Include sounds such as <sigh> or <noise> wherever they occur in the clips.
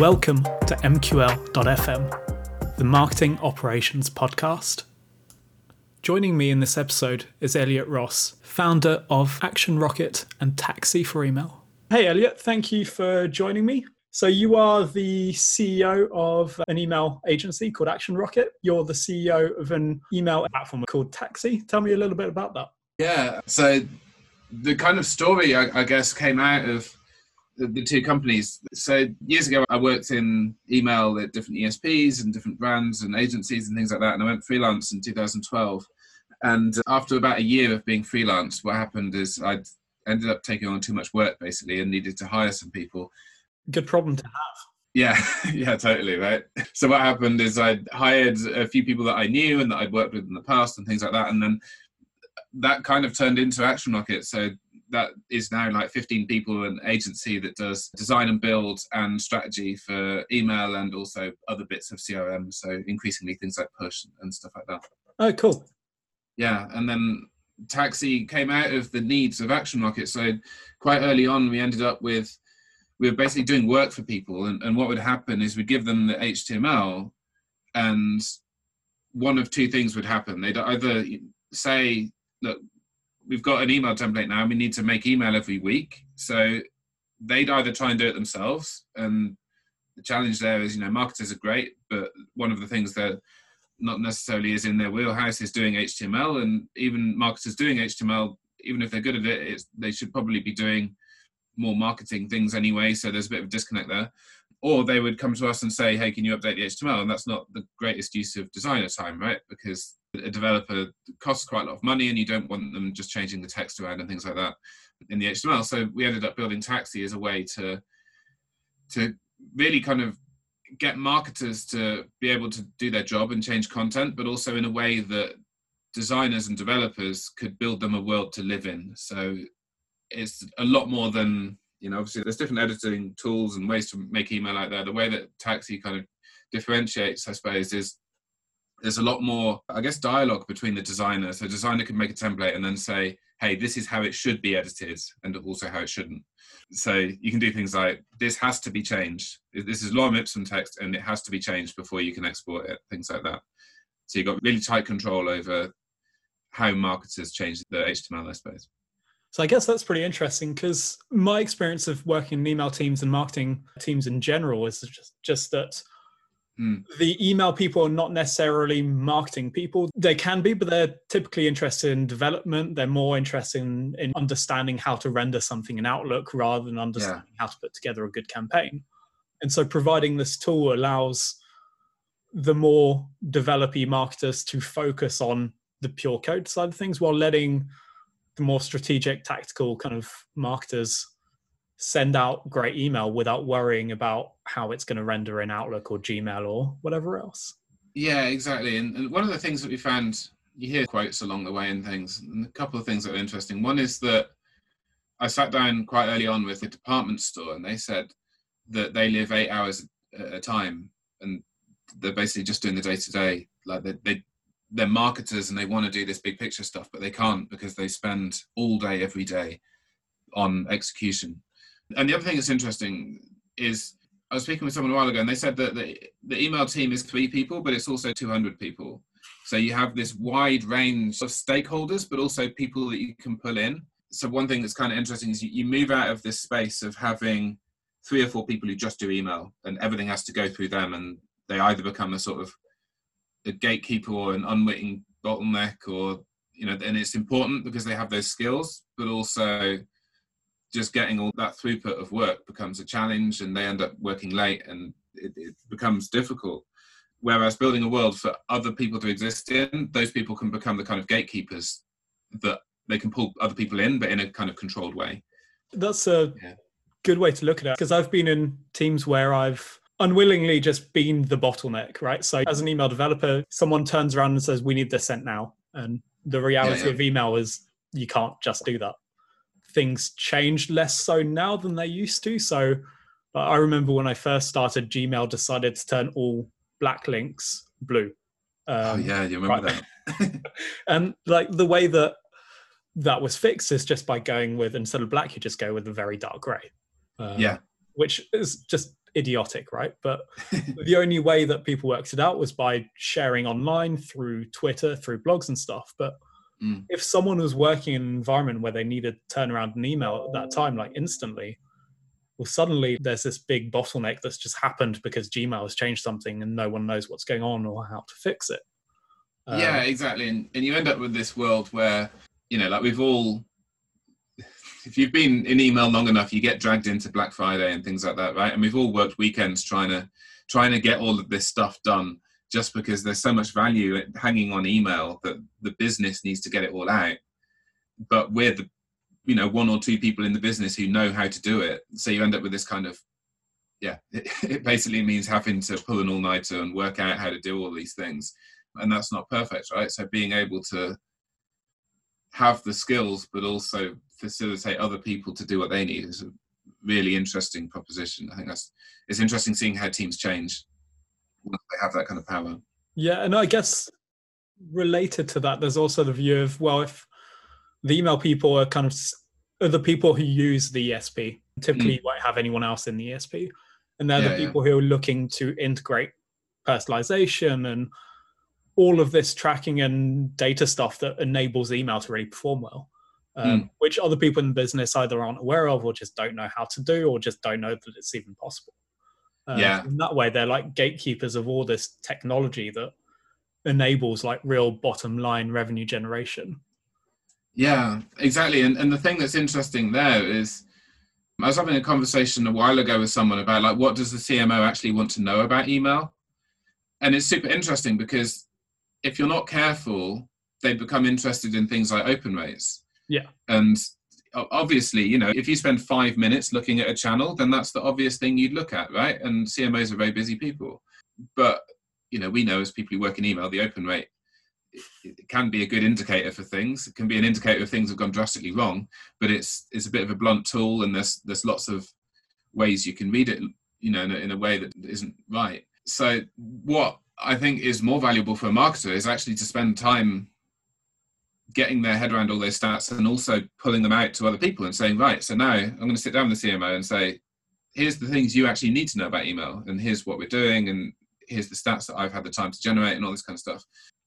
Welcome to MQL.FM, the Marketing Operations Podcast. Joining me in this episode is Elliot Ross, founder of Action Rocket and Taxi for Email. Hey, Elliot, thank you for joining me. So, you are the CEO of an email agency called Action Rocket. You're the CEO of an email platform called Taxi. Tell me a little bit about that. Yeah. So, the kind of story, I, I guess, came out of the, the, two companies. So years ago, I worked in email at different ESPs and different brands and agencies and things like that. And I went freelance in 2012. And after about a year of being freelance, what happened is I ended up taking on too much work basically and needed to hire some people. Good problem to have. Yeah, <laughs> yeah, totally, right. So what happened is I hired a few people that I knew and that I'd worked with in the past and things like that, and then that kind of turned into Action Rocket. So that is now like 15 people an agency that does design and build and strategy for email and also other bits of crm so increasingly things like push and stuff like that. Oh cool. Yeah and then taxi came out of the needs of action rocket so quite early on we ended up with we were basically doing work for people and, and what would happen is we'd give them the html and one of two things would happen. They'd either say look we've got an email template now. And we need to make email every week. So they'd either try and do it themselves. And the challenge there is, you know, marketers are great, but one of the things that not necessarily is in their wheelhouse is doing HTML. And even marketers doing HTML, even if they're good at it, they should probably be doing more marketing things anyway. So there's a bit of a disconnect there. Or they would come to us and say, hey, can you update the HTML? And that's not the greatest use of designer time, right? Because a developer costs quite a lot of money and you don't want them just changing the text around and things like that in the HTML. So we ended up building Taxi as a way to to really kind of get marketers to be able to do their job and change content, but also in a way that designers and developers could build them a world to live in. So it's a lot more than you know. Obviously, there's different editing tools and ways to make email out there. The way that Taxi kind of differentiates, I suppose, is there's a lot more, I guess, dialogue between the designer. So designer can make a template and then say, hey, this is how it should be edited and also how it shouldn't. So you can do things like this has to be changed. This is lorem ipsum text and it has to be changed before you can export it, things like that. So you've got really tight control over how marketers change the HTML, I suppose. So I guess that's pretty interesting because my experience of working in email teams and marketing teams in general is just, just that Mm. The email people are not necessarily marketing people. They can be, but they're typically interested in development. They're more interested in, in understanding how to render something in Outlook rather than understanding yeah. how to put together a good campaign. And so providing this tool allows the more developy marketers to focus on the pure code side of things while letting the more strategic, tactical kind of marketers send out great email without worrying about how it's going to render in Outlook or Gmail or whatever else. Yeah, exactly. And, and, one of the things that we found, you hear quotes along the way and things, and a couple of things that are interesting. One is that I sat down quite early on with a department store and they said that they live eight hours at a time and they're basically just doing the day to day. Like they, they, they're marketers and they want to do this big picture stuff, but they can't because they spend all day every day on execution and the other thing that's interesting is I was speaking with someone a while ago, and they said that the, the email team is three people, but it's also 200 people. So you have this wide range of stakeholders, but also people that you can pull in. So one thing that's kind of interesting is you, you move out of this space of having three or four people who just do email, and everything has to go through them, and they either become a sort of a gatekeeper or an unwitting bottleneck, or you know, and it's important because they have those skills, but also just getting all that throughput of work becomes a challenge and they end up working late and it, it, becomes difficult. Whereas building a world for other people to exist in, those people can become the kind of gatekeepers that they can pull other people in, but in a kind of controlled way. That's a yeah. good way to look at it because I've been in teams where I've unwillingly just been the bottleneck, right? So as an email developer, someone turns around and says, We need this sent now. And the reality yeah, yeah. of email is you can't just do that things changed less so now than they used to. So I remember when I first started, Gmail decided to turn all black links blue. Um, oh yeah, you remember right. that? <laughs> <laughs> and like the way that that was fixed is just by going with instead of black, you just go with a very dark gray. Um, yeah, which is just idiotic, right? But <laughs> the only way that people worked it out was by sharing online through Twitter, through blogs and stuff. But mm. if someone was working in an environment where they needed to turn around an email at that time, like instantly, well, suddenly there's this big bottleneck that's just happened because Gmail has changed something and no one knows what's going on or how to fix it. Um, yeah, exactly. And, and you end up with this world where, you know, like we've all, <laughs> if you've been in email long enough, you get dragged into Black Friday and things like that, right? And we've all worked weekends trying to trying to get all of this stuff done just because there's so much value hanging on email that the business needs to get it all out. But we're the you know one or two people in the business who know how to do it. So you end up with this kind of yeah <laughs> it, it basically means having to pull an all-nighter and work out how to do all these things. And that's not perfect right? So being able to have the skills but also facilitate other people to do what they need is a really interesting proposition. I think that's it's interesting seeing how teams change they have that kind of power yeah and i guess related to that there's also the view of well if the email people are kind of are the people who use the ESP. Typically, mm. you won't have anyone else in the ESP, and they're yeah, the people yeah. who are looking to integrate personalization and all of this tracking and data stuff that enables email to really perform well. Um, mm. Which other people in the business either aren't aware of, or just don't know how to do, or just don't know that it's even possible. Um, yeah. In that way, they're like gatekeepers of all this technology that enables like real bottom line revenue generation. Yeah, exactly. And and the thing that's interesting there is I was having a conversation a while ago with someone about like what does the CMO actually want to know about email? And it's super interesting because if you're not careful, they become interested in things like open rates. Yeah. And obviously, you know, if you spend five minutes looking at a channel, then that's the obvious thing you'd look at, right? And CMOs are very busy people. But, you know, we know as people who work in email, the open rate it can be a good indicator for things. It can be an indicator if things have gone drastically wrong, but it's it's a bit of a blunt tool, and there's there's lots of ways you can read it, you know, in a, in a way that isn't right. So what I think is more valuable for a marketer is actually to spend time getting their head around all those stats and also pulling them out to other people and saying, right, so now I'm going to sit down with the CMO and say, here's the things you actually need to know about email, and here's what we're doing, and here's the stats that I've had the time to generate, and all this kind of stuff.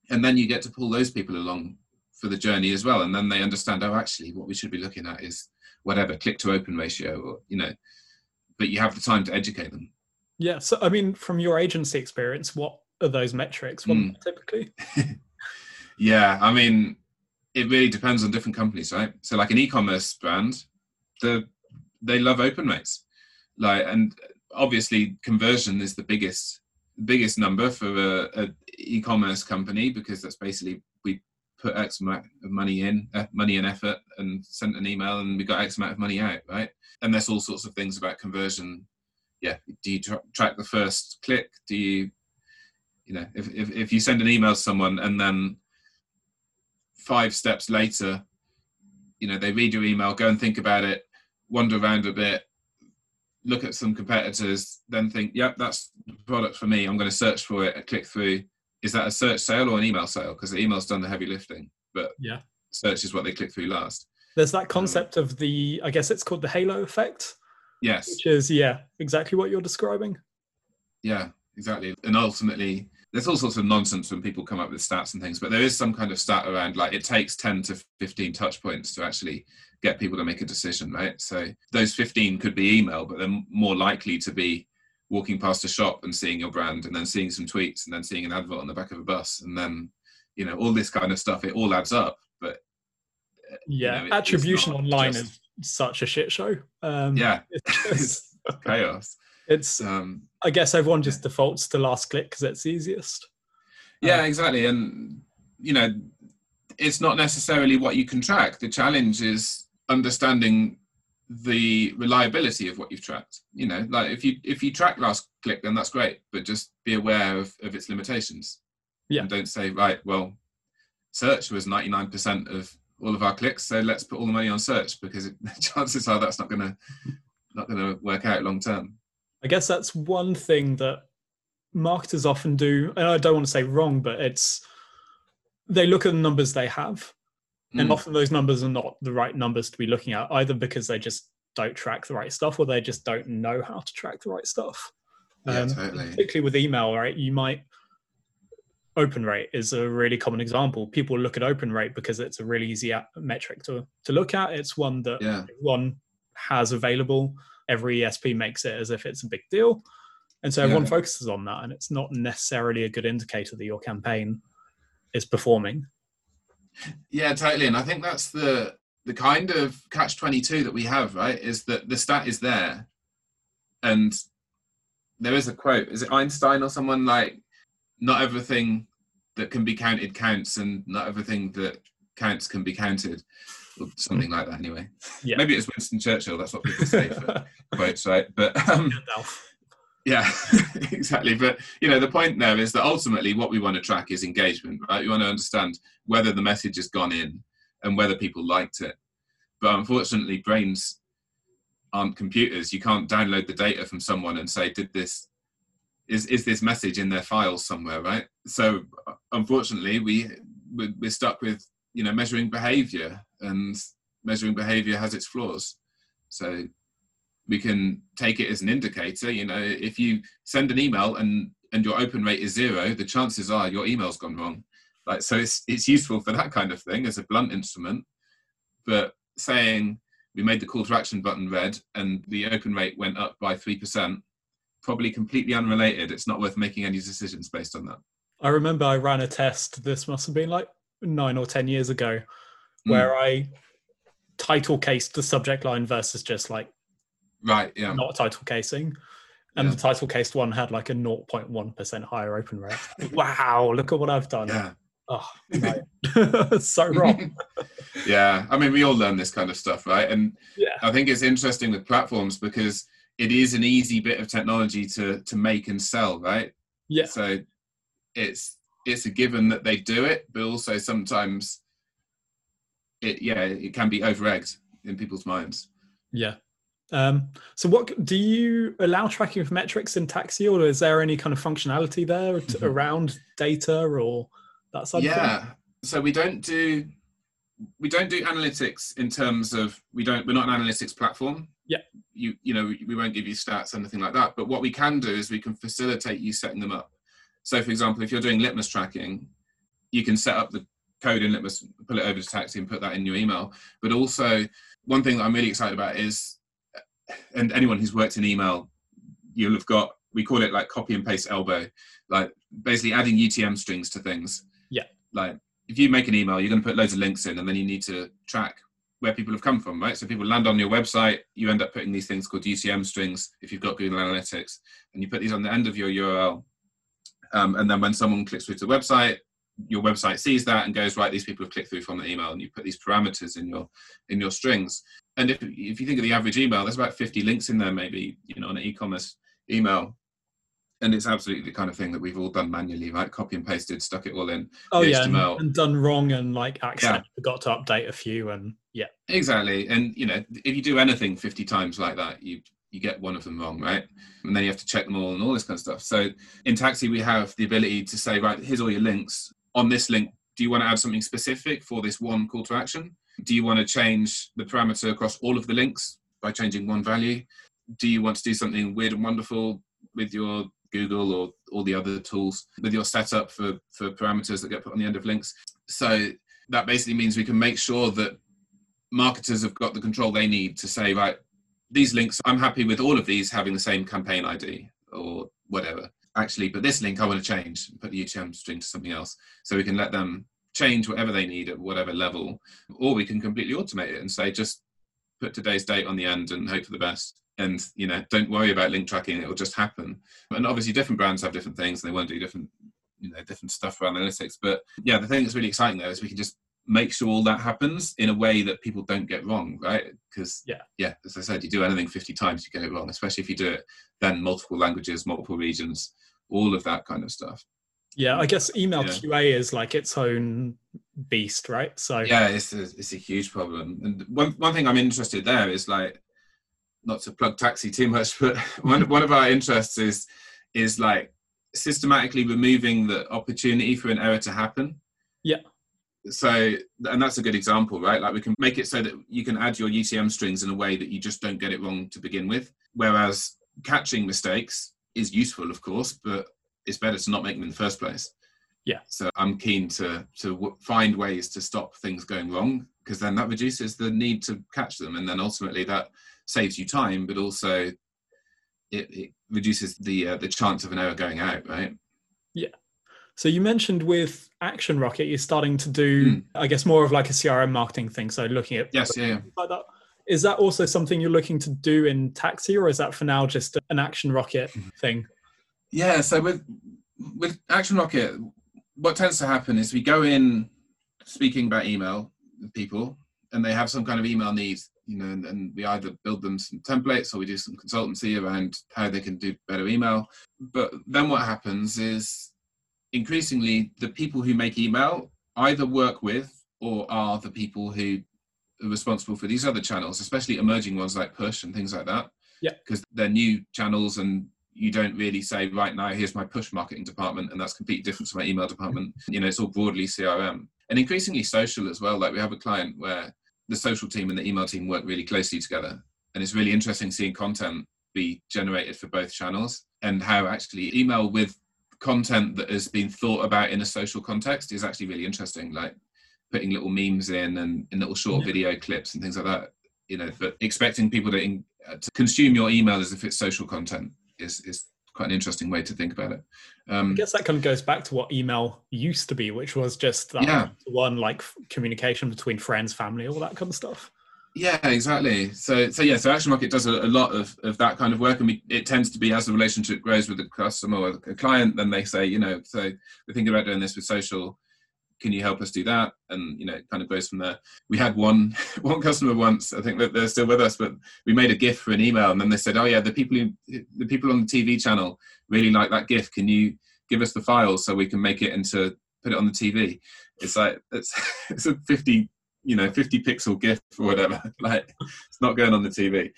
And then you get to pull those people along for the journey as well and then they understand oh actually what we should be looking at is whatever click to open ratio or you know but you have the time to educate them. Yeah so i mean from your agency experience what are those metrics? What mm. typically? <laughs> Yeah i mean it really depends on different companies right so like an e-commerce brand the they love open rates like and obviously conversion is the biggest biggest number for a, a e-commerce company because that's basically we put X amount of money in, uh, money and effort, and sent an email, and we got X amount of money out, right? And there's all sorts of things about conversion. Yeah, do you tra- track the first click? Do you, you know, if, if if you send an email to someone and then five steps later, you know, they read your email, go and think about it, wander around a bit, look at some competitors, then think, yep, that's the product for me. I'm going to search for it, click through. Is that a search sale or an email sale? Because the email's done the heavy lifting, but yeah, search is what they click through last. There's that concept um, of the, I guess it's called the halo effect. Yes. Which is, yeah, exactly what you're describing. Yeah, exactly. And ultimately, there's all sorts of nonsense when people come up with stats and things, but there is some kind of stat around like it takes 10 to 15 touch points to actually get people to make a decision, right? So those 15 could be email, but they're more likely to be walking past a shop and seeing your brand and then seeing some tweets and then seeing an advert on the back of a bus and then, you know, all this kind of stuff. It all adds up. But uh, yeah, you know, it, attribution online just, is such a shit show. Um, yeah, it's, <laughs> it's chaos. It's, um, I guess everyone just defaults to last click because it's easiest. Yeah, uh, exactly. And, you know, it's not necessarily what you can track. The challenge is understanding the reliability of what you've tracked you know like if you if you track last click then that's great but just be aware of, of its limitations yeah and don't say right well search was 99% of all of our clicks so let's put all the money on search because it, <laughs> chances are that's not to not going to work out long term i guess that's one thing that marketers often do and i don't want to say wrong but it's they look at the numbers they have and mm. often those numbers are not the right numbers to be looking at, either because they just don't track the right stuff or they just don't know how to track the right stuff. Yeah, um, totally. Particularly with email, right? You might open rate is a really common example. People look at open rate because it's a really easy metric to, to look at. It's one that yeah. one has available. Every ESP makes it as if it's a big deal. And so everyone yeah. focuses on that. And it's not necessarily a good indicator that your campaign is performing. Yeah, totally. And I think that's the the kind of catch 22 that we have, right? Is that the stat is there. And there is a quote. Is it Einstein or someone like not everything that can be counted counts, and not everything that counts can be counted, or something like that. Anyway, yeah. maybe it's Winston Churchill. That's what people say for <laughs> quotes, right? But um, yeah, <laughs> exactly. But you know, the point there is that ultimately, what we want to track is engagement, right? We want to understand whether the message has gone in and whether people liked it. But unfortunately, brains aren't computers. You can't download the data from someone and say, "Did this is is this message in their files somewhere right so unfortunately we we're stuck with you know measuring behavior and measuring behavior has its flaws so we can take it as an indicator you know if you send an email and and your open rate is zero the chances are your email's gone wrong like so it's it's useful for that kind of thing as a blunt instrument but saying we made the call to action button red and the open rate went up by 3% probably completely unrelated. It's not worth making any decisions based on that. I remember I ran a test. This must have been like nine or ten years ago, hmm. where mm. I title cased the subject line versus just like right, yeah, not title casing. And yeah. the title cased one had like a 0.1% higher open rate. wow, look at what I've done. Yeah. Oh, <laughs> no. <laughs> so wrong. <laughs> yeah, I mean, we all learn this kind of stuff, right? And yeah. I think it's interesting with platforms because it is an easy bit of technology to to make and sell, right? Yeah. So it's it's a given that they do it, but also sometimes it yeah it can be over egged in people's minds. Yeah. Um, so what do you allow tracking of metrics in taxi or is there any kind of functionality there to, around data or that side yeah. So we don't do we don't do analytics in terms of we don't we're not an analytics platform. Yeah. You you know we won't give you stats or anything like that. But what we can do is we can facilitate you setting them up. So for example if you're doing litmus tracking you can set up the code in litmus pull it over to taxi and put that in your email but also one thing that i'm really excited about is and anyone who's worked in email you'll have got we call it like copy and paste elbow like basically adding utm strings to things yeah like if you make an email you're going to put loads of links in and then you need to track where people have come from, right? So people land on your website, you end up putting these things called UTM strings if you've got Google Analytics, and you put these on the end of your URL. Um, and then when someone clicks through to the website, your website sees that and goes, right, these people have clicked through from the email, and you put these parameters in your in your strings. And if if you think of the average email, there's about 50 links in there, maybe, you know, on an e-commerce email and it's absolutely the kind of thing that we've all done manually, right? Copy and pasted, stuck it all in. Oh yeah, and, and, done wrong and like accidentally yeah. forgot to update a few, and yeah, exactly. And you know, if you do anything fifty times like that, you you get one of them wrong, right? And then you have to check them all and all this kind of stuff. So in Taxi, we have the ability to say, right, here's all your links. On this link, do you want to add something specific for this one call to action? Do you want to change the parameter across all of the links by changing one value? Do you want to do something weird and wonderful with your Google or all the other tools with your setup for, for parameters that get put on the end of links. So that basically means we can make sure that marketers have got the control they need to say, right, these links, I'm happy with all of these having the same campaign ID or whatever. Actually, but this link I want to change, put the UTM string to something else. So we can let them change whatever they need at whatever level, or we can completely automate it and say, just put today's date on the end and hope for the best. And you know don't worry about link tracking it will just happen. And obviously different brands have different things and they want to do different you know different stuff for analytics. But yeah the thing that's really exciting though is we can just make sure all that happens in a way that people don't get wrong right? Because yeah. Yeah as i said you do anything 50 times you get it wrong especially if you do it then multiple languages multiple regions all of that kind of stuff yeah i guess email yeah. qa is like its own beast right so yeah it's a, it's a huge problem and one, one thing i'm interested there is like not to plug taxi too much, but <laughs> one one of our interests is is like systematically removing the opportunity for an error to happen. Yeah. So, and that's a good example, right? Like we can make it so that you can add your UTM strings in a way that you just don't get it wrong to begin with. Whereas catching mistakes is useful, of course, but it's better to not make them in the first place. Yeah. So I'm keen to to w- find ways to stop things going wrong because then that reduces the need to catch them, and then ultimately that saves you time, but also it, it reduces the uh, the chance of an error going out, right? Yeah. So you mentioned with Action Rocket, you're starting to do, mm. I guess, more of like a CRM marketing thing. So looking at yes, yeah, yeah. like that. Is that also something you're looking to do in Taxi, or is that for now just an Action Rocket mm-hmm. thing? Yeah. So with with Action Rocket, what tends to happen is we go in speaking about email with people, and they have some kind of email needs you know, and, and, we either build them some templates or we do some consultancy around how they can do better email. But then what happens is increasingly the people who make email either work with or are the people who responsible for these other channels, especially emerging ones like push and things like that. Yeah. Because they're new channels and you don't really say, right now, here's my push marketing department, and that's completely different to my email department. Mm-hmm. You know, it's all broadly CRM and increasingly social as well. Like we have a client where the social team and the email team work really closely together. And it's really interesting seeing content be generated for both channels and how actually email with content that has been thought about in a social context is actually really interesting. Like putting little memes in and, and little short yeah. video clips and things like that. You know, but expecting people to, in, uh, to consume your email as if it's social content is is quite an interesting way to think about it. Um, I guess that kind of goes back to what email used to be, which was just that yeah. one like communication between friends, family, all that kind of stuff. Yeah, exactly. So, so yeah, so Action Rocket does a, a lot of, of that kind of work, and we, it tends to be as the relationship grows with the customer or a client, then they say, you know, so we're thinking about doing this with social can you help us do that? And you know it kind of goes from there. We had one <laughs> one customer once i think that they're still with us but we made a gif for an email and then they said oh yeah the people who the people on the tv channel really like that gif can you give us the files so we can make it into put it on the tv it's like it's <laughs> it's a 50 you know 50 pixel gif or whatever. <laughs> Like it's not going on the tv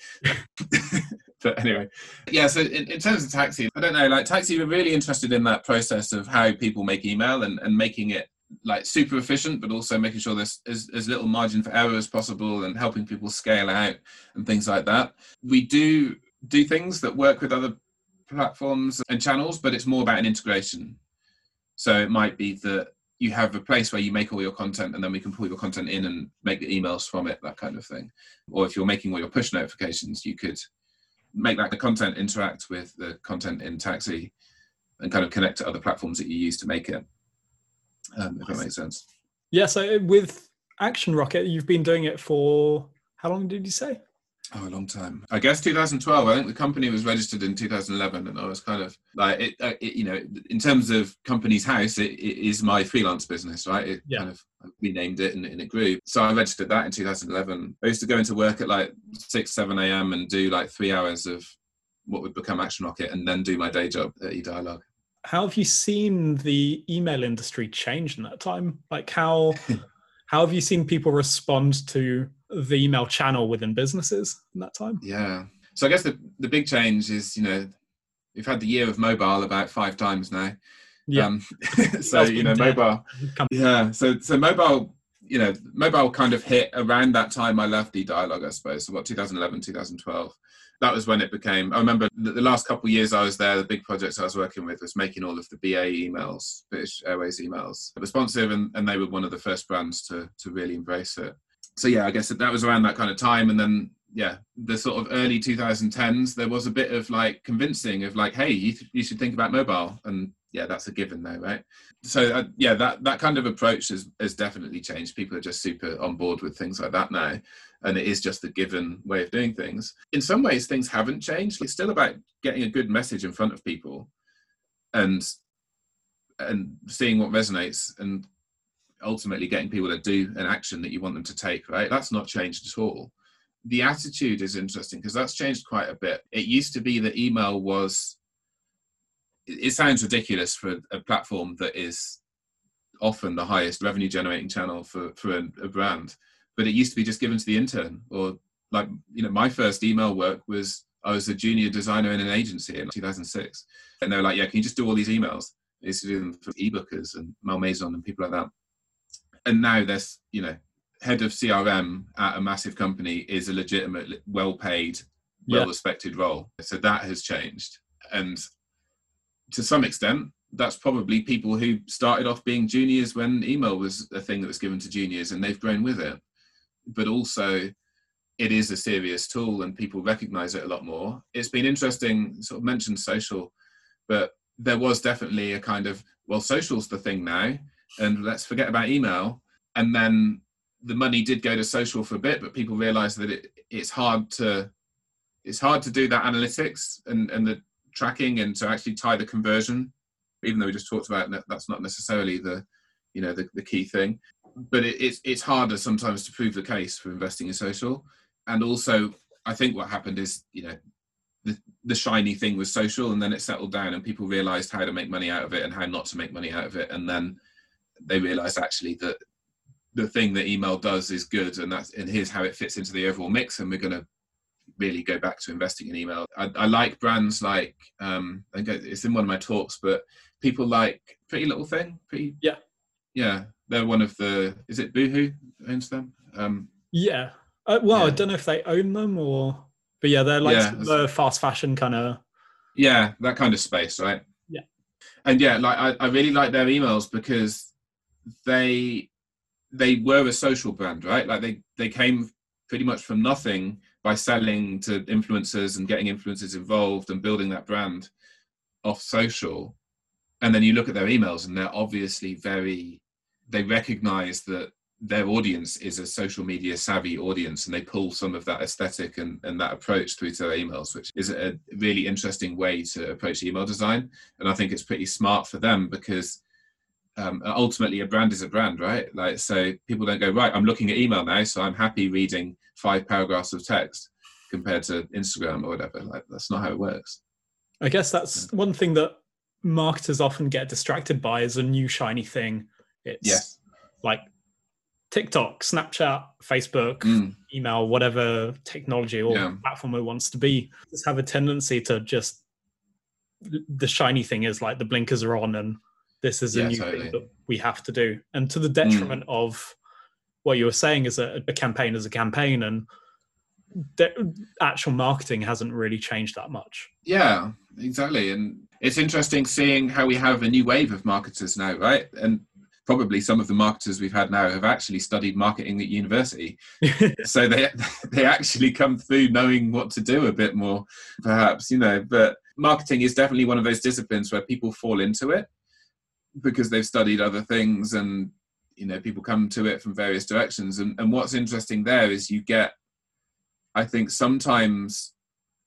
but anyway. Yeah so in, in, terms of taxi i don't know like taxi we're really interested in that process of how people make email and, and making it like super efficient, but also making sure there's as, as little margin for error as possible and helping people scale out and things like that. We do do things that work with other platforms and channels, but it's more about an integration. So it might be that you have a place where you make all your content and then we can pull your content in and make the emails from it, that kind of thing. Or if you're making all your push notifications, you could make that the content interact with the content in Taxi and kind of connect to other platforms that you use to make it um, if that makes sense. Yeah. So with Action Rocket, you've been doing it for how long did you say? Oh, a long time. I guess 2012. I think the company was registered in 2011, and I was kind of like, it, uh, it, you know, in terms of Companies House, it, it is my freelance business, right? It yeah. kind of renamed it and, and, it grew. So I registered that in 2011. I used to go into work at like 6, 7 a.m. and do like three hours of what would become Action Rocket, and then do my day job at eDialog how have you seen the email industry change in that time? Like how <laughs> how have you seen people respond to the email channel within businesses in that time? Yeah. So I guess the the big change is, you know, we've had the year of mobile about five times now. Yeah. Um, <laughs> <laughs> so you know, mobile. Yeah. So so mobile, you know, mobile kind of hit around that time I left eDialog, I suppose. So what 2011, 2012 that was when it became. I remember the, the last couple of years I was there. The big projects I was working with was making all of the BA emails, British Airways emails, responsive, and, and they were one of the first brands to to really embrace it. So yeah, I guess that, that was around that kind of time, and then yeah, the sort of early 2010s, there was a bit of like convincing of like, hey, you, you should think about mobile, and yeah, that's a given though, right? So uh, yeah, that that kind of approach has has definitely changed. People are just super on board with things like that now and it is just the given way of doing things. In some ways, things haven't changed. It's still about getting a good message in front of people and and seeing what resonates and ultimately getting people to do an action that you want them to take, right? That's not changed at all. The attitude is interesting because that's changed quite a bit. It used to be that email was it sounds ridiculous for a platform that is often the highest revenue generating channel for, for a, a brand but it used to be just given to the intern or like you know my first email work was I was a junior designer in an agency in 2006 and they were like yeah can you just do all these emails? I used to do them for ebookers and Malmaison and people like that. And now there's you know head of CRM at a massive company is a legitimate well paid well respected yeah. role. So that has changed. And to some extent, that's probably people who started off being juniors when email was a thing that was given to juniors and they've grown with it. But also, it is a serious tool and people recognize it a lot more. It's been interesting, sort of mentioned social, but there was definitely a kind of, well, social's the thing now, and let's forget about email. And then the money did go to social for a bit, but people realized that it, it's hard to it's hard to do that analytics and, and the tracking and to actually tie the conversion, even though we just talked about that, that's not necessarily the you know the, the key thing. But it, it's it's harder sometimes to prove the case for investing in social. And also I think what happened is, you know, the, the shiny thing was social and then it settled down and people realized how to make money out of it and how not to make money out of it. And then they realized actually that the thing that email does is good and that's and here's how it fits into the overall mix and we're going to really go back to investing in email. I, I like brands like um I think it's in one of my talks but people like pretty little thing pretty yeah. Yeah they're one of the is it boohoo owns them? Um yeah. Uh, well yeah. i don't know if they own them or but yeah they're like yeah, the fast fashion kind of yeah that kind of space right? Yeah. And yeah like I, I really like their emails because they they were a social brand, right? Like they they came pretty much from nothing by selling to influencers and getting influencers involved and building that brand off social. And then you look at their emails and they're obviously very they recognize that their audience is a social media savvy audience and they pull some of that aesthetic and, and that approach through to their emails which is a really interesting way to approach email design and i think it's pretty smart for them because um, ultimately a brand is a brand, right? Like, so people don't go, right, I'm looking at email now, so I'm happy reading five paragraphs of text compared to Instagram or whatever. Like, that's not how it works. I guess that's yeah. one thing that marketers often get distracted by is a new shiny thing. It's yes. like TikTok, Snapchat, Facebook, mm. email, whatever technology or yeah. platform it wants to be, just have a tendency to just the shiny thing is like the blinkers are on and this is a yeah, new totally. thing that we have to do. And to the detriment mm. of what you were saying is a, a campaign as a campaign and the actual marketing hasn't really changed that much. Yeah exactly. And it's interesting seeing how we have a new wave of marketers now right? And probably some of the marketers we've had now have actually studied marketing at university. <laughs> So they <laughs> they actually come through knowing what to do a bit more perhaps you know. But marketing is definitely one of those disciplines where people fall into it because they've studied other things and you know people come to it from various directions. And, and what's interesting there is you get i think sometimes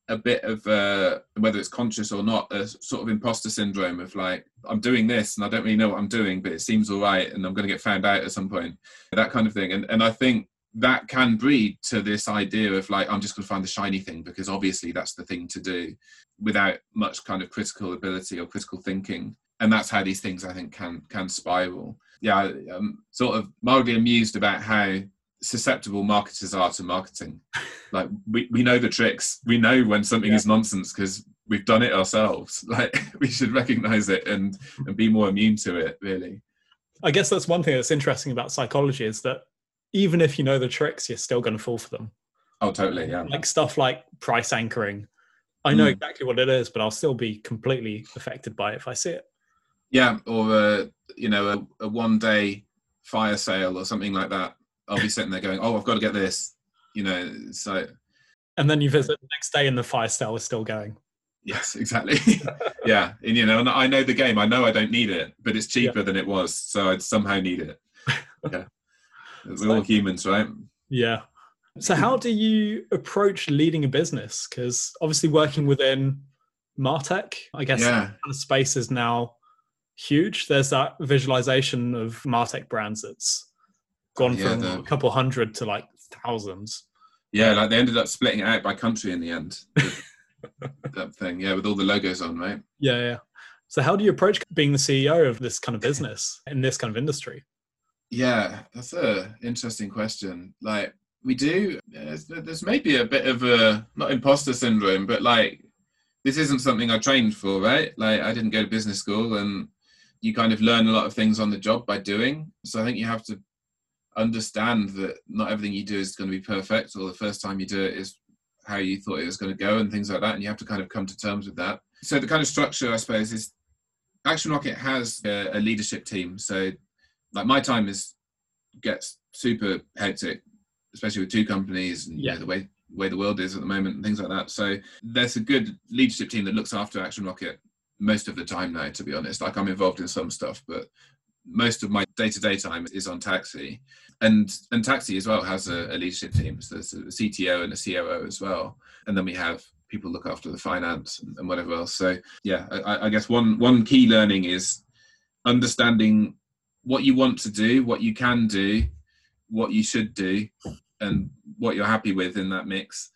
a bit of uh, whether it's conscious or not a sort of imposter syndrome of like i'm doing this and i don't really know what i'm doing but it seems all right and i'm going to get found out at some point that kind of thing. And, and i think that can breed to this idea of like i'm just going to find the shiny thing because obviously that's the thing to do without much kind of critical ability or critical thinking and that's how these things I think can can spiral. Yeah, I'm sort of mildly amused about how susceptible marketers are to marketing. <laughs> Like we, we know the tricks. We know when something yeah. is nonsense because we've done it ourselves. <laughs> Like we should recognize it and and be more immune to it. Really. I guess that's one thing that's interesting about psychology is that even if you know the tricks, you're still going to fall for them. Oh, totally. Yeah. Like stuff like price anchoring. I know mm. exactly what it is, but I'll still be completely affected by it if I see it. Yeah, or a you know a, a one day fire sale or something like that. I'll be sitting there going, "Oh, I've got to get this," you know. So, and then you visit the next day, and the fire sale is still going. Yes, exactly. <laughs> yeah, and you know, and I know the game. I know I don't need it, but it's cheaper yeah. than it was, so I'd somehow need it. <laughs> Yeah, we're so, all humans, right? Yeah. So, how do you approach leading a business? Because obviously, working within Martech, I guess, yeah. kind of space is now huge. There's that visualization of Martech brands that's gone yeah, from the, a couple hundred to like thousands. Yeah, like they ended up splitting it out by country in the end. <laughs> that thing, yeah, with all the logos on, right? Yeah, yeah. So, how do you approach being the CEO of this kind of business in this kind of industry? Yeah, that's a interesting question. Like, we do. There's maybe a bit of a not imposter syndrome, but like this isn't something I trained for, right? Like, I didn't go to business school, and you kind of learn a lot of things on the job by doing. So I think you have to understand that not everything you do is going to be perfect, or the first time you do it is how you thought it was going to go, and things like that. And you have to kind of come to terms with that. So the kind of structure, I suppose, is Action Rocket has a, a leadership team. So, like my time is gets super hectic, especially with two companies and yeah. you know, the way way the world is at the moment and things like that. So there's a good leadership team that looks after Action Rocket most of the time now. To be honest, like I'm involved in some stuff, but most of my day-to-day time is on taxi. And and taxi as well has a, a leadership team. So there's a cto and a coo as well. And then we have people look after the finance and, and whatever else. So yeah I, I guess one one key learning is understanding what you want to do what you can do what you should do and what you're happy with in that mix.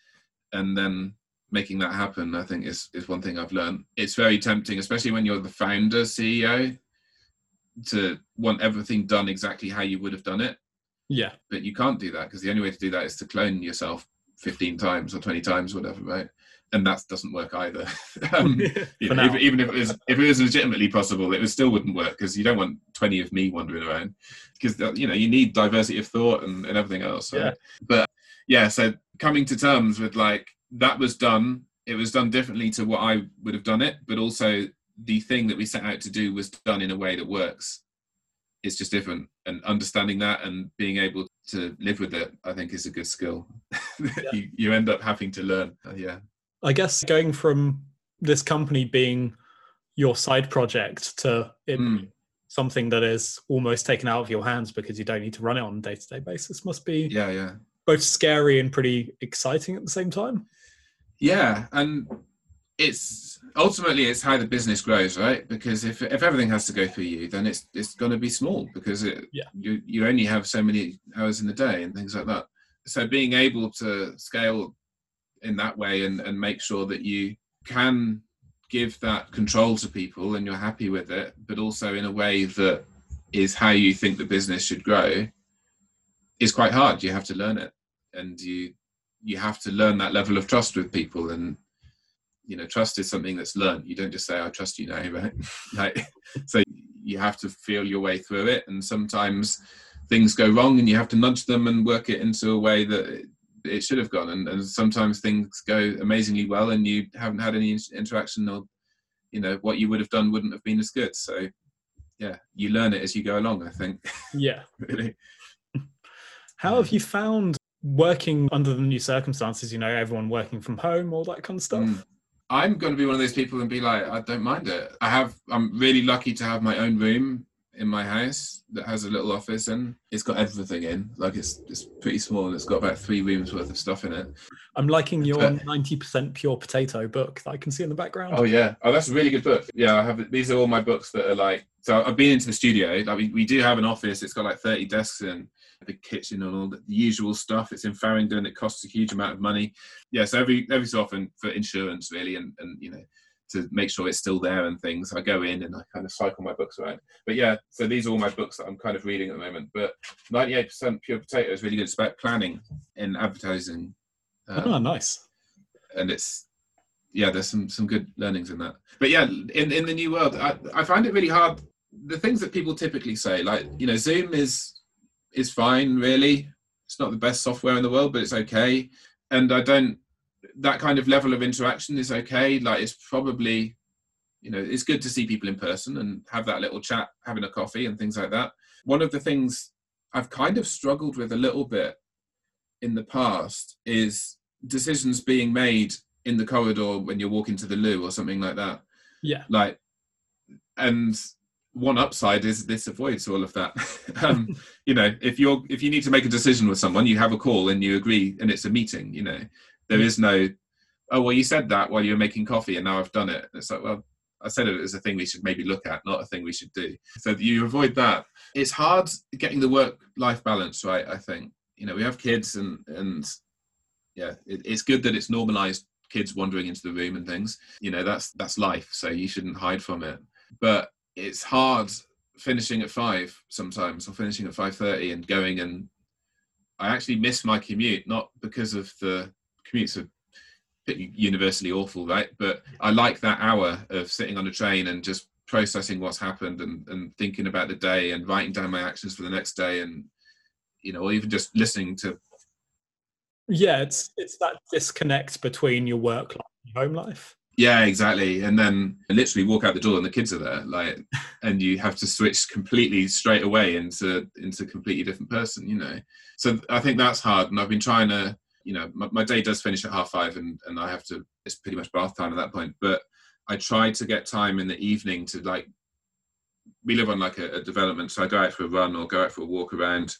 And then making that happen i think is is one thing i've learned it's very tempting especially when you're the founder ceo to want everything done exactly how you would have done it. Yeah. But you can't do that because the only way to do that is to clone yourself 15 times or 20 times, whatever, right? And that doesn't work either. <laughs> um, <laughs> you know, if, even if it was if it was legitimately possible, it still wouldn't work because you don't want 20 of me wandering around because you know you need diversity of thought and, and everything else. Right? Yeah. But yeah, so coming to terms with like that was done. It was done differently to what I would have done it, but also the thing that we set out to do was done in a way that works it's just different and understanding that and being able to live with it i think is a good skill <laughs> yeah. you, you end up having to learn uh, yeah i guess going from this company being your side project to it mm. something that is almost taken out of your hands because you don't need to run it on a day-to-day basis must be yeah yeah both scary and pretty exciting at the same time yeah and it's ultimately it's how the business grows, right? Because if if everything has to go through you, then it's it's going to be small because it yeah. you you only have so many hours in the day and things like that. So being able to scale in that way and and make sure that you can give that control to people and you're happy with it, but also in a way that is how you think the business should grow is quite hard. You have to learn it, and you you have to learn that level of trust with people. And you know trust is something that's learned. You don't just say i trust you now <laughs> right? Like so you have to feel your way through it. And sometimes things go wrong and you have to nudge them and work it into a way that it should have gone. And, and sometimes things go amazingly well and you haven't had any interaction or you know what you would have done wouldn't have been as good. So yeah you learn it as you go along i think. Yeah. <laughs> Really. How have you found working under the new circumstances you know everyone working from home all that kind of stuff mm. I'm going to be one of those people and be like, I don't mind it. I have, I'm really lucky to have my own room in my house that has a little office and it's got everything in. Like it's it's pretty small and it's got about three rooms worth of stuff in it. I'm liking your ninety percent pure potato book that I can see in the background. Oh yeah, oh that's a really good book. Yeah, I have. These are all my books that are like. So I've been into the studio. Like we, we do have an office. It's got like thirty desks in the kitchen and all the usual stuff. It's in Farringdon. It costs a huge amount of money. Yeah, so every every so often for insurance really, and and you know to make sure it's still there and things. I go in and I kind of cycle my books around. But yeah, so these are all my books that I'm kind of reading at the moment. But 98% pure potato is really good. It's about planning in advertising. Um, oh, nice. And it's yeah, there's some some good learnings in that. But yeah, in in the new world, I, I find it really hard. The things that people typically say, like you know, Zoom is is fine, really. It's not the best software in the world, but it's okay. And I don't that kind of level of interaction is okay. Like it's probably, you know, it's good to see people in person and have that little chat, having a coffee and things like that. One of the things I've kind of struggled with a little bit in the past is decisions being made in the corridor when you're walking to the loo or something like that. Yeah. Like, and one upside is this avoids all of that. <laughs> um, you know, if you're if you need to make a decision with someone, you have a call and you agree, and it's a meeting. You know, there is no, oh well, you said that while you were making coffee, and now I've done it. It's like, well, I said it as a thing we should maybe look at, not a thing we should do. So you avoid that. It's hard getting the work-life balance right. I think you know we have kids, and and yeah, it, it's good that it's normalized kids wandering into the room and things. You know that's that's life, so you shouldn't hide from it. But it's hard finishing at five sometimes, or finishing at five thirty and going and I actually miss my commute, not because of the commutes are universally awful, right? But I like that hour of sitting on a train and just processing what's happened and, and thinking about the day and writing down my actions for the next day and you know, or even just listening to Yeah, it's it's that disconnect between your work life and home life. Yeah, exactly. And then literally walk out the door and the kids are there, like, and you have to switch completely straight away into into a completely different person, you know. So I think that's hard, and I've been trying to, you know, my, my day does finish at half five, and and I have to. It's pretty much bath time at that point, but I try to get time in the evening to like. We live on like a, a development, so I go out for a run or go out for a walk around,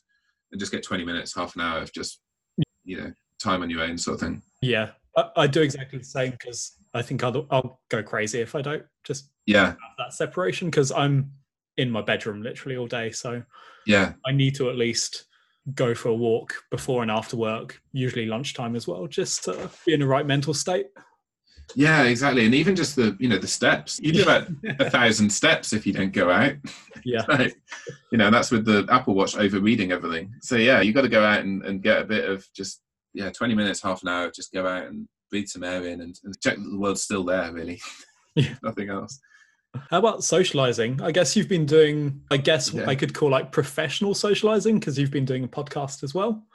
and just get twenty minutes, half an hour of just, you know, time on your own sort of thing. Yeah, I, I do exactly the same because I think I'll, I'll go crazy if I don't just yeah that separation because I'm in my bedroom literally all day. So yeah, I need to at least go for a walk before and after work, usually lunchtime as well, just to be in the right mental state. Yeah, exactly. And even just the you know the steps, you do about <laughs> a thousand steps if you don't go out. Yeah, <laughs> right. You know that's with the Apple Watch overreading everything. So yeah, you got to go out and, and get a bit of just yeah, twenty minutes, half an hour, just go out and breathe some air in and, and check that the world's still there. Really, <laughs> yeah. <laughs> nothing else. How about socializing? I guess you've been doing, I guess yeah. I could call like professional socializing because you've been doing a podcast as well.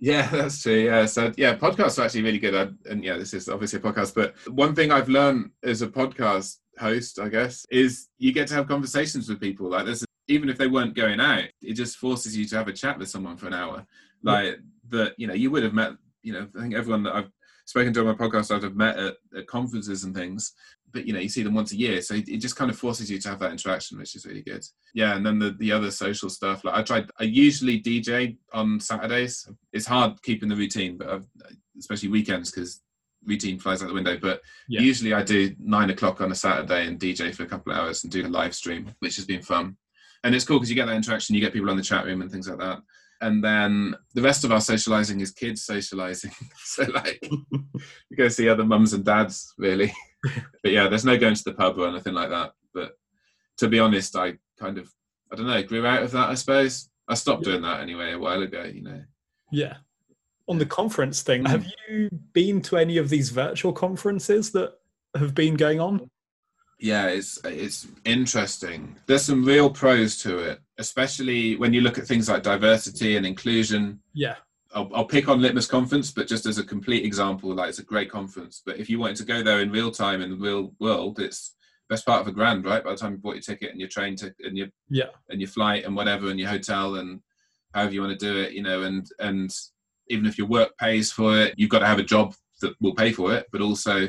Yeah, <laughs> that's true. Yeah. So, yeah, podcasts are actually really good. I, and yeah, this is obviously a podcast, but one thing I've learned as a podcast host, I guess, is you get to have conversations with people. Like, this, even if they weren't going out, it just forces you to have a chat with someone for an hour. Like, yeah. that, you know, you would have met, you know, I think everyone that I've spoken to on my podcast I've met at, at, conferences and things, but you know, you see them once a year. So it, it, just kind of forces you to have that interaction, which is really good. Yeah. And then the, the other social stuff, like I tried, I usually DJ on Saturdays. It's hard keeping the routine, but I've, especially weekends because routine flies out the window. But yeah. usually I do nine o'clock on a Saturday and DJ for a couple of hours and do a live stream, which has been fun. And it's cool because you get that interaction, you get people on the chat room and things like that and then the rest of our socializing is kids socializing. <laughs> so like <laughs> you go see other mums and dads really. <laughs> but yeah, there's no going to the pub or anything like that. But to be honest, I kind of I don't know, grew out of that I suppose. I stopped yeah. doing that anyway a while ago, you know. Yeah. On the conference thing, have <clears throat> you been to any of these virtual conferences that have been going on? Yeah, it's it's interesting. There's some real pros to it, especially when you look at things like diversity and inclusion. Yeah. I'll, I'll pick on Litmus Conference, but just as a complete example, like it's a great conference. But if you wanted to go there in real time in the real world, it's best part of a grand, right? By the time you bought your ticket and your train ticket and your yeah and your flight and whatever and your hotel and however you want to do it, you know, and and even if your work pays for it, you've got to have a job that will pay for it, but also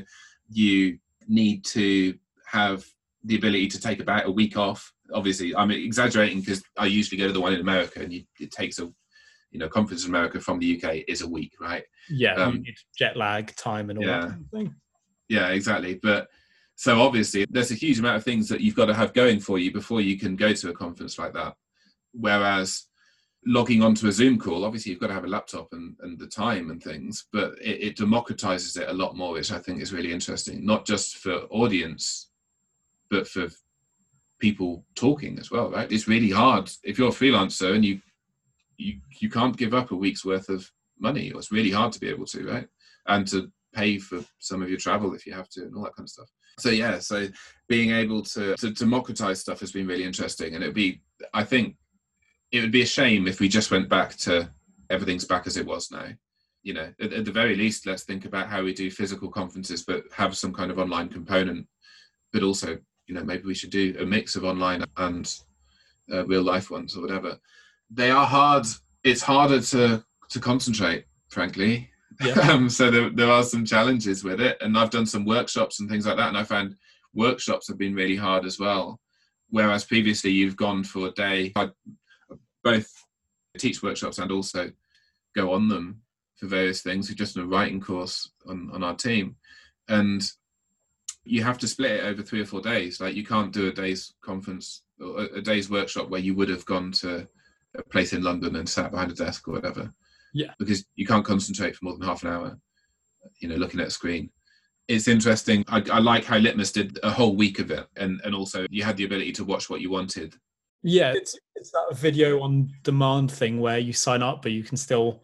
you need to have the ability to take about a week off. Obviously, I'm exaggerating because I usually go to the one in America, and you, it takes a you know conference in America from the UK is a week, right? Yeah, um, jet lag, time, and all yeah, that kind of thing. Yeah, exactly. But so obviously, there's a huge amount of things that you've got to have going for you before you can go to a conference like that. Whereas logging onto a Zoom call, obviously you've got to have a laptop and, and the time and things, but it, it democratizes it a lot more, which I think is really interesting, not just for audience but for people talking as well, right? It's really hard if you're a freelancer and you you you can't give up a week's worth of money. It's really hard to be able to, right? And to pay for some of your travel if you have to, and all that kind of stuff. So yeah, so being able to to democratize stuff has been really interesting, and it'd be, I think, it would be a shame if we just went back to everything's back as it was now. You know, at, at the very least, let's think about how we do physical conferences, but have some kind of online component, but also you know maybe we should do a mix of online and uh, real life ones or whatever. They are hard it's harder to to concentrate frankly. Yeah. <laughs> um, so there, there are some challenges with it and i've done some workshops and things like that and i found workshops have been really hard as well. Whereas previously you've gone for a day i both teach workshops and also go on them for various things. We've just done a writing course on, on our team. And you have to split it over three or four days. Like you can't do a day's conference or a day's workshop where you would have gone to a place in London and sat behind a desk or whatever. Yeah. Because you can't concentrate for more than half an hour, you know, looking at a screen. It's interesting. I, I like how Litmus did a whole week of it, and and also you had the ability to watch what you wanted. Yeah, it's it's that video on demand thing where you sign up, but you can still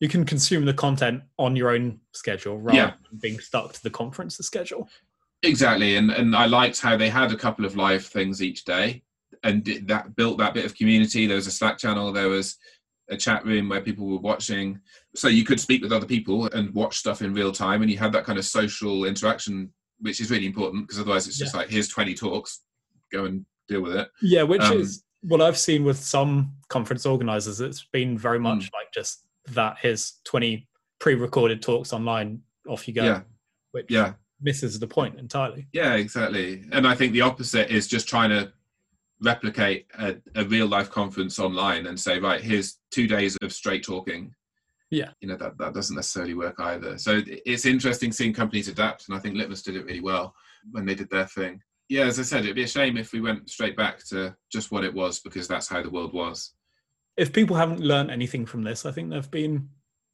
you can consume the content on your own schedule rather yeah. than being stuck to the conference schedule. Exactly, and and I liked how they had a couple of live things each day, and that built that bit of community. There was a Slack channel, there was a chat room where people were watching, so you could speak with other people and watch stuff in real time, and you had that kind of social interaction which is really important because otherwise it's just yeah. like here's 20 talks, go and deal with it. Yeah, which um, is what I've seen with some conference organizers. It's been very hmm. much mm. like just that. Here's 20 pre-recorded talks online. Off you go. Yeah. Which yeah. Misses the point entirely. Yeah, exactly. And I think the opposite is just trying to replicate a, a real life conference online and say, right, here's two days of straight talking. Yeah. You know, that, that doesn't necessarily work either. So it's interesting seeing companies adapt. And I think Litmus did it really well when they did their thing. Yeah, as I said, it'd be a shame if we went straight back to just what it was because that's how the world was. If people haven't learned anything from this, I think they've been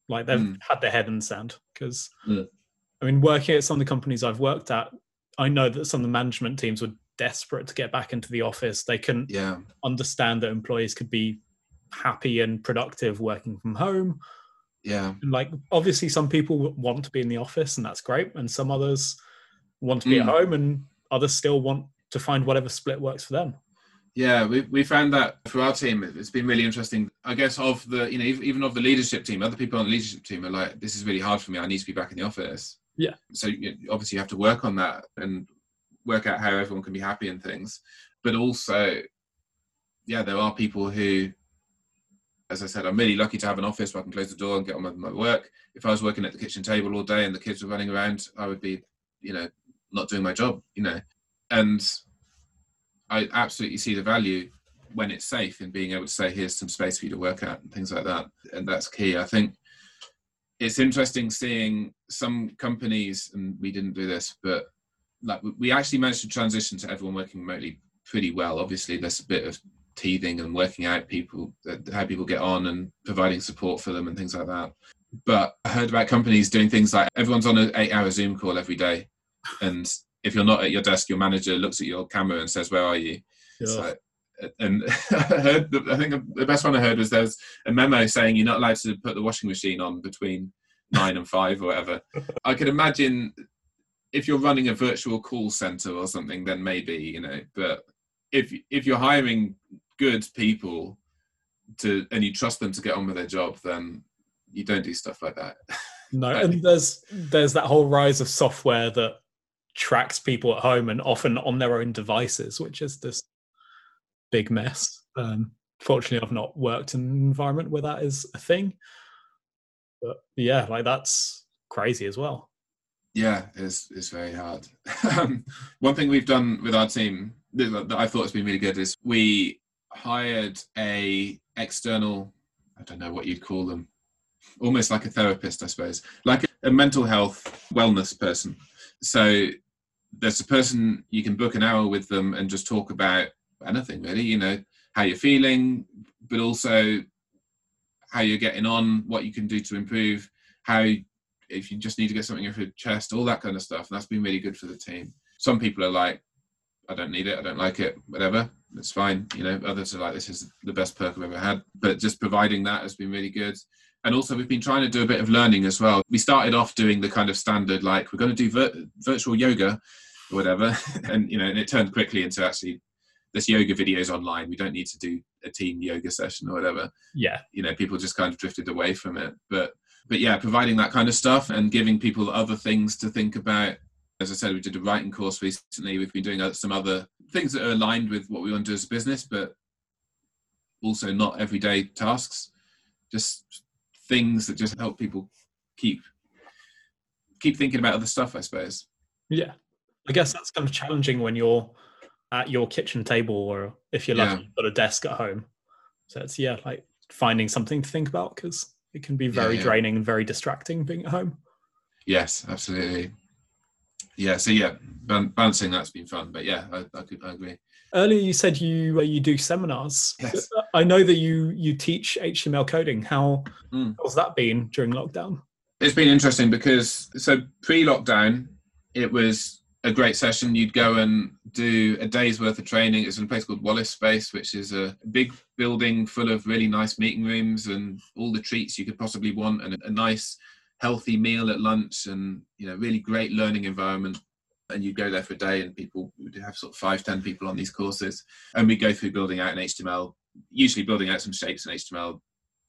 like they've mm. had their head in the sand because mm. I mean, working at some of the companies I've worked at, I know that some of the management teams were desperate to get back into the office. They couldn't yeah. understand that employees could be happy and productive working from home. Yeah. And like obviously some people want to be in the office and that's great. And some others want to be mm. at home and others still want to find whatever split works for them. Yeah, we, we found that for our team, it's been really interesting. I guess of the, you know, even of the leadership team, other people on the leadership team are like, this is really hard for me. I need to be back in the office. Yeah. So you obviously you have to work on that and work out how everyone can be happy and things. But also, yeah, there are people who, as I said, I'm really lucky to have an office where I can close the door and get on with my work. If I was working at the kitchen table all day and the kids were running around, I would be, you know, not doing my job, you know. And I absolutely see the value when it's safe in being able to say, here's some space for you to work at and things like that. And that's key. I think it's interesting seeing some companies, and we didn't do this, but like we actually managed to transition to everyone working remotely pretty well. Obviously, there's a bit of teething and working out people uh, how people get on and providing support for them and things like that. But I heard about companies doing things like everyone's on an eight-hour Zoom call every day, and if you're not at your desk, your manager looks at your camera and says, "Where are you?" Yeah. And <laughs> I heard, I think the best one I heard was there's a memo saying you're not allowed to put the washing machine on between nine and five or whatever. <laughs> I could imagine if you're running a virtual call center or something, then maybe you know. But if if you're hiring good people to and you trust them to get on with their job, then you don't do stuff like that. <laughs> No, and there's there's that whole rise of software that tracks people at home and often on their own devices, which is this big mess. Um, fortunately, I've not worked in an environment where that is a thing. But yeah, like that's crazy as well. Yeah, it's it's very hard. <laughs> Um, one thing we've done with our team that I thought has been really good is we hired a external, I don't know what you'd call them, almost like a therapist, I suppose, like a, a mental health wellness person. So there's a person you can book an hour with them and just talk about anything really, you know, how you're feeling, but also how you're getting on, what you can do to improve, how if you just need to get something off your chest, all that kind of stuff. And that's been really good for the team. Some people are like, I don't need it, I don't like it, whatever. It's fine. You know, others are like, this is the best perk I've ever had. But just providing that has been really good. And also, we've been trying to do a bit of learning as well. We started off doing the kind of standard, like, we're going to do vir- virtual yoga or whatever. <laughs> and, you know, and it turned quickly into actually this yoga videos online. We don't need to do a team yoga session or whatever. Yeah. You know, people just kind of drifted away from it. But but yeah, providing that kind of stuff and giving people other things to think about. As I said, we did a writing course recently. We've been doing some other things that are aligned with what we want to do as a business, but also not everyday tasks. Just things that just help people keep keep thinking about other stuff. I suppose. Yeah, I guess that's kind of challenging when you're at your kitchen table, or if you're lucky, yeah. you've got a desk at home. So it's yeah, like finding something to think about because it can be very yeah, yeah. draining and very distracting being at home. Yes, absolutely. Yeah, so yeah, balancing that's been fun, but yeah, I, I, could, I agree. Earlier, you said you uh, you do seminars. Yes. <laughs> I know that you you teach HTML coding. How mm. how's that been during lockdown? It's been interesting because so pre-lockdown, it was a great session. You'd go and do a day's worth of training. It's in a place called Wallace Space, which is a big building full of really nice meeting rooms and all the treats you could possibly want, and a nice, healthy meal at lunch, and you know, really great learning environment. And you'd go there for a day, and people would have sort of five, ten people on these courses, and we go through building out an HTML, usually building out some shapes in HTML,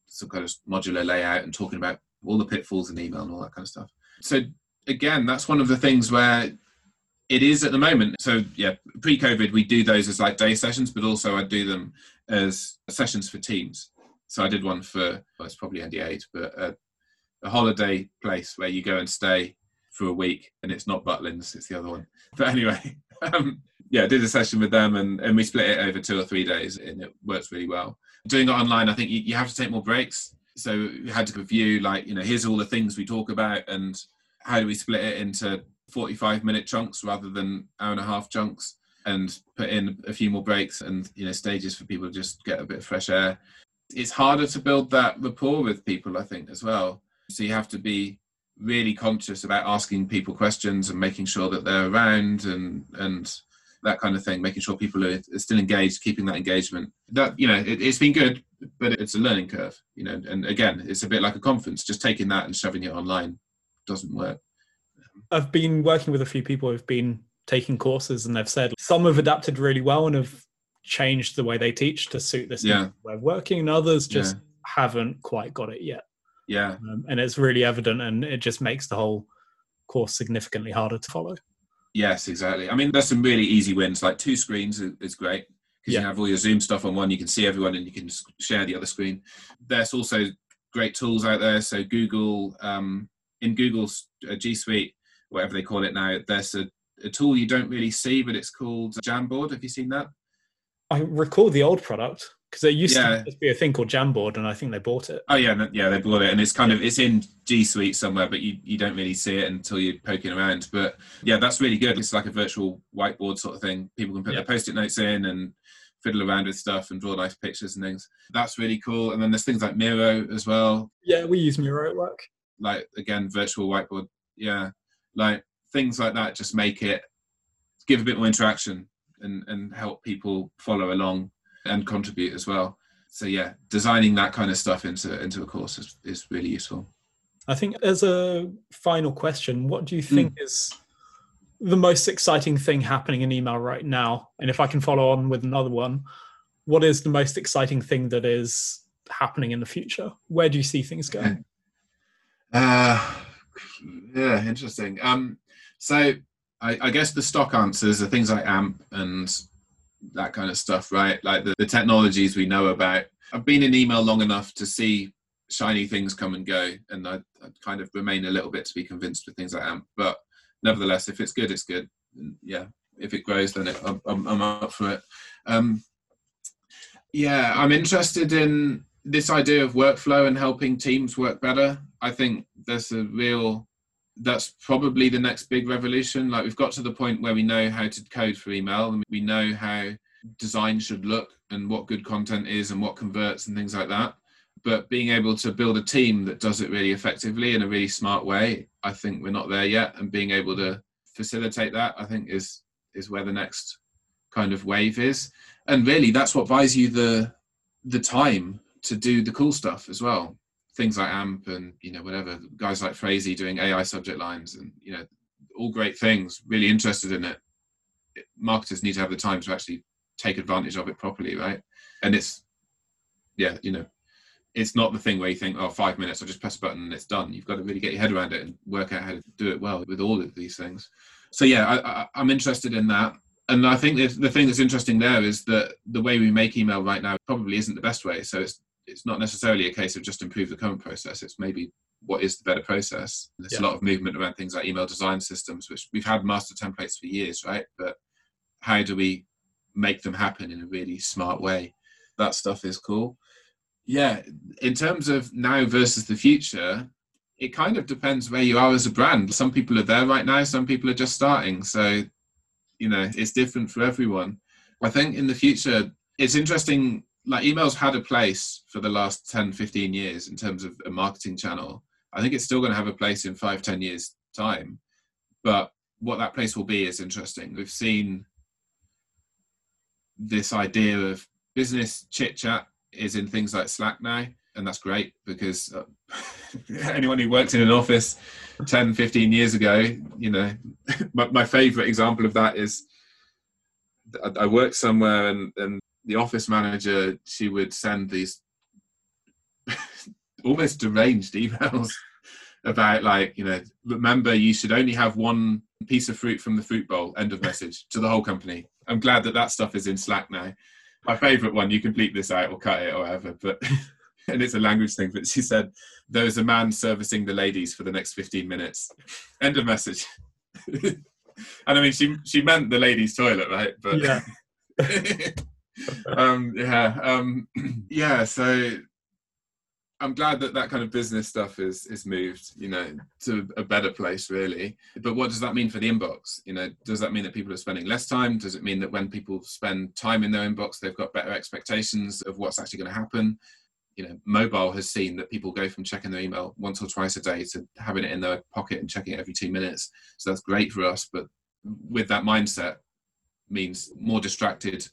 some kind of modular layout, and talking about all the pitfalls in email and all that kind of stuff. So again, that's one of the things where it is at the moment. So yeah, pre-COVID, we do those as like day sessions, but also I do them as sessions for teams. So I did one for well, it's probably ND8, but a, a holiday place where you go and stay for a week, and it's not Butlins, it's the other one. But anyway, <laughs> um, yeah, did a session with them, and, and we split it over two or three days, and it works really well. Doing it online, I think you, you have to take more breaks. So you had to review, like, you know, here's all the things we talk about, and how do we split it into 45 minute chunks rather than hour and a half chunks and put in a few more breaks and you know stages for people to just get a bit of fresh air. It's harder to build that rapport with people i think as well. So you have to be really conscious about asking people questions and making sure that they're around and and that kind of thing making sure people are still engaged keeping that engagement. That you know it, has been good but it's a learning curve you know and again it's a bit like a conference. Just taking that and shoving it online doesn't work I've been working with a few people who've been taking courses and they've said some have adapted really well and have changed the way they teach to suit this yeah. way of working and others just yeah. haven't quite got it yet. Yeah. Um, and it's really evident and it just makes the whole course significantly harder to follow. Yes, exactly. I mean, there's some really easy wins. Like two screens is great because yeah. you have all your Zoom stuff on one. You can see everyone and you can share the other screen. There's also great tools out there. So Google, um, in Google's uh, G Suite, whatever they call it now, there's a, a tool you don't really see, but it's called Jamboard. Have you seen that? I recall the old product because there used yeah. to be a thing called Jamboard, and I think they bought it. Oh yeah, yeah, they bought it, and it's kind of it's in G Suite somewhere, but you, you don't really see it until you're poking around. But yeah, that's really good. It's like a virtual whiteboard sort of thing. People can put yeah. their post-it notes in and fiddle around with stuff and draw nice pictures and things. That's really cool. And then there's things like Miro as well. Yeah, we use Miro at work. Like again, virtual whiteboard. Yeah, like things like that just make it give a bit more interaction and and help people follow along and contribute as well. So yeah designing that kind of stuff into into a course is, is really useful. I think as a final question what do you think mm. is the most exciting thing happening in email right now? And if i can follow on with another one what is the most exciting thing that is happening in the future? Where do you see things going? <laughs> Uh yeah interesting um so I, I, guess the stock answers are things like AMP and that kind of stuff, right? Like the, the technologies we know about. I've been in email long enough to see shiny things come and go, and I, I kind of remain a little bit to be convinced with things like AMP. But nevertheless, if it's good, it's good. Yeah, if it grows, then it, I'm, I'm, up for it. Um, yeah, I'm interested in this idea of workflow and helping teams work better. I think there's a real that's probably the next big revolution. Like we've got to the point where we know how to code for email and we know how design should look and what good content is and what converts and things like that. But being able to build a team that does it really effectively in a really smart way, I think we're not there yet. And being able to facilitate that, I think is is where the next kind of wave is. And really that's what buys you the the time to do the cool stuff as well things like AMP and you know whatever guys like Phrasee doing AI subject lines and you know all great things. Really interested in it. Marketers need to have the time to actually take advantage of it properly, right? And it's yeah, you know, it's not the thing where you think, oh, five minutes, I'll just press a button and it's done. You've got to really get your head around it and work out how to do it well with all of these things. So yeah, I, I, am interested in that. And I think the thing that's interesting there is that the way we make email right now probably isn't the best way. So it's it's not necessarily a case of just improve the current process. It's maybe what is the better process. There's yeah. a lot of movement around things like email design systems, which we've had master templates for years, right? But how do we make them happen in a really smart way? That stuff is cool. Yeah, in terms of now versus the future, it kind of depends where you are as a brand. Some people are there right now, some people are just starting. So, you know, it's different for everyone. I think in the future, it's interesting like emails had a place for the last 10 15 years in terms of a marketing channel. I think it's still going to have a place in five ten years time but what that place will be is interesting. We've seen this idea of business chit chat is in things like slack now and that's great because uh, <laughs> anyone who worked in an office 10 15 years ago you know <laughs> my, my favorite example of that is I worked somewhere and, and the office manager, she would send these <laughs> almost deranged emails <laughs> about like you know remember you should only have one piece of fruit from the fruit bowl. End of <laughs> message to the whole company. I'm glad that that stuff is in Slack now. My favourite one. You can bleep this out or cut it or whatever, but. and it's a language thing, but she said, There is a man servicing the ladies for the next 15 minutes. End of message. and I mean, she she meant the ladies' toilet, right? But yeah. Um, yeah, um, <clears throat> yeah. So I'm glad that that kind of business stuff is is moved, you know, to a better place, really. But what does that mean for the inbox? You know, does that mean that people are spending less time? Does it mean that when people spend time in their inbox, they've got better expectations of what's actually going to happen? You know, mobile has seen that people go from checking their email once or twice a day to having it in their pocket and checking it every two minutes. So that's great for us. But with that mindset, means more distracted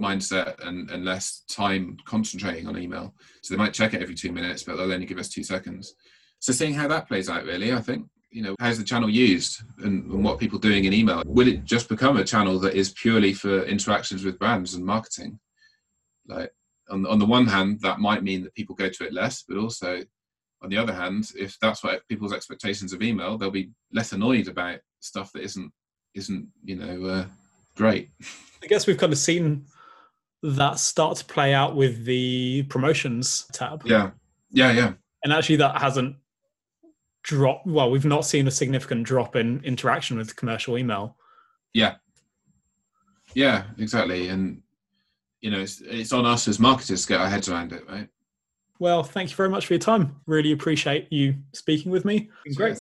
mindset and, and less time concentrating on email. So they might check it every two minutes, but they'll only give us two seconds. So seeing how that plays out, really, I think, you know, how's the channel used and, and what people doing in email? Will it just become a channel that is purely for interactions with brands and marketing? Like on, on the one hand, that might mean that people go to it less, but also on the other hand, if that's what people's expectations of email, they'll be less annoyed about stuff that isn't isn't you know uh, great. I guess we've kind of seen that start to play out with the promotions tab. Yeah. Yeah, yeah. And actually that hasn't dropped well, we've not seen a significant drop in interaction with commercial email. Yeah. Yeah, exactly. And you know, it's, it's on us as marketers to get our heads around it, right? Well, thank you very much for your time. Really appreciate you speaking with me. Great.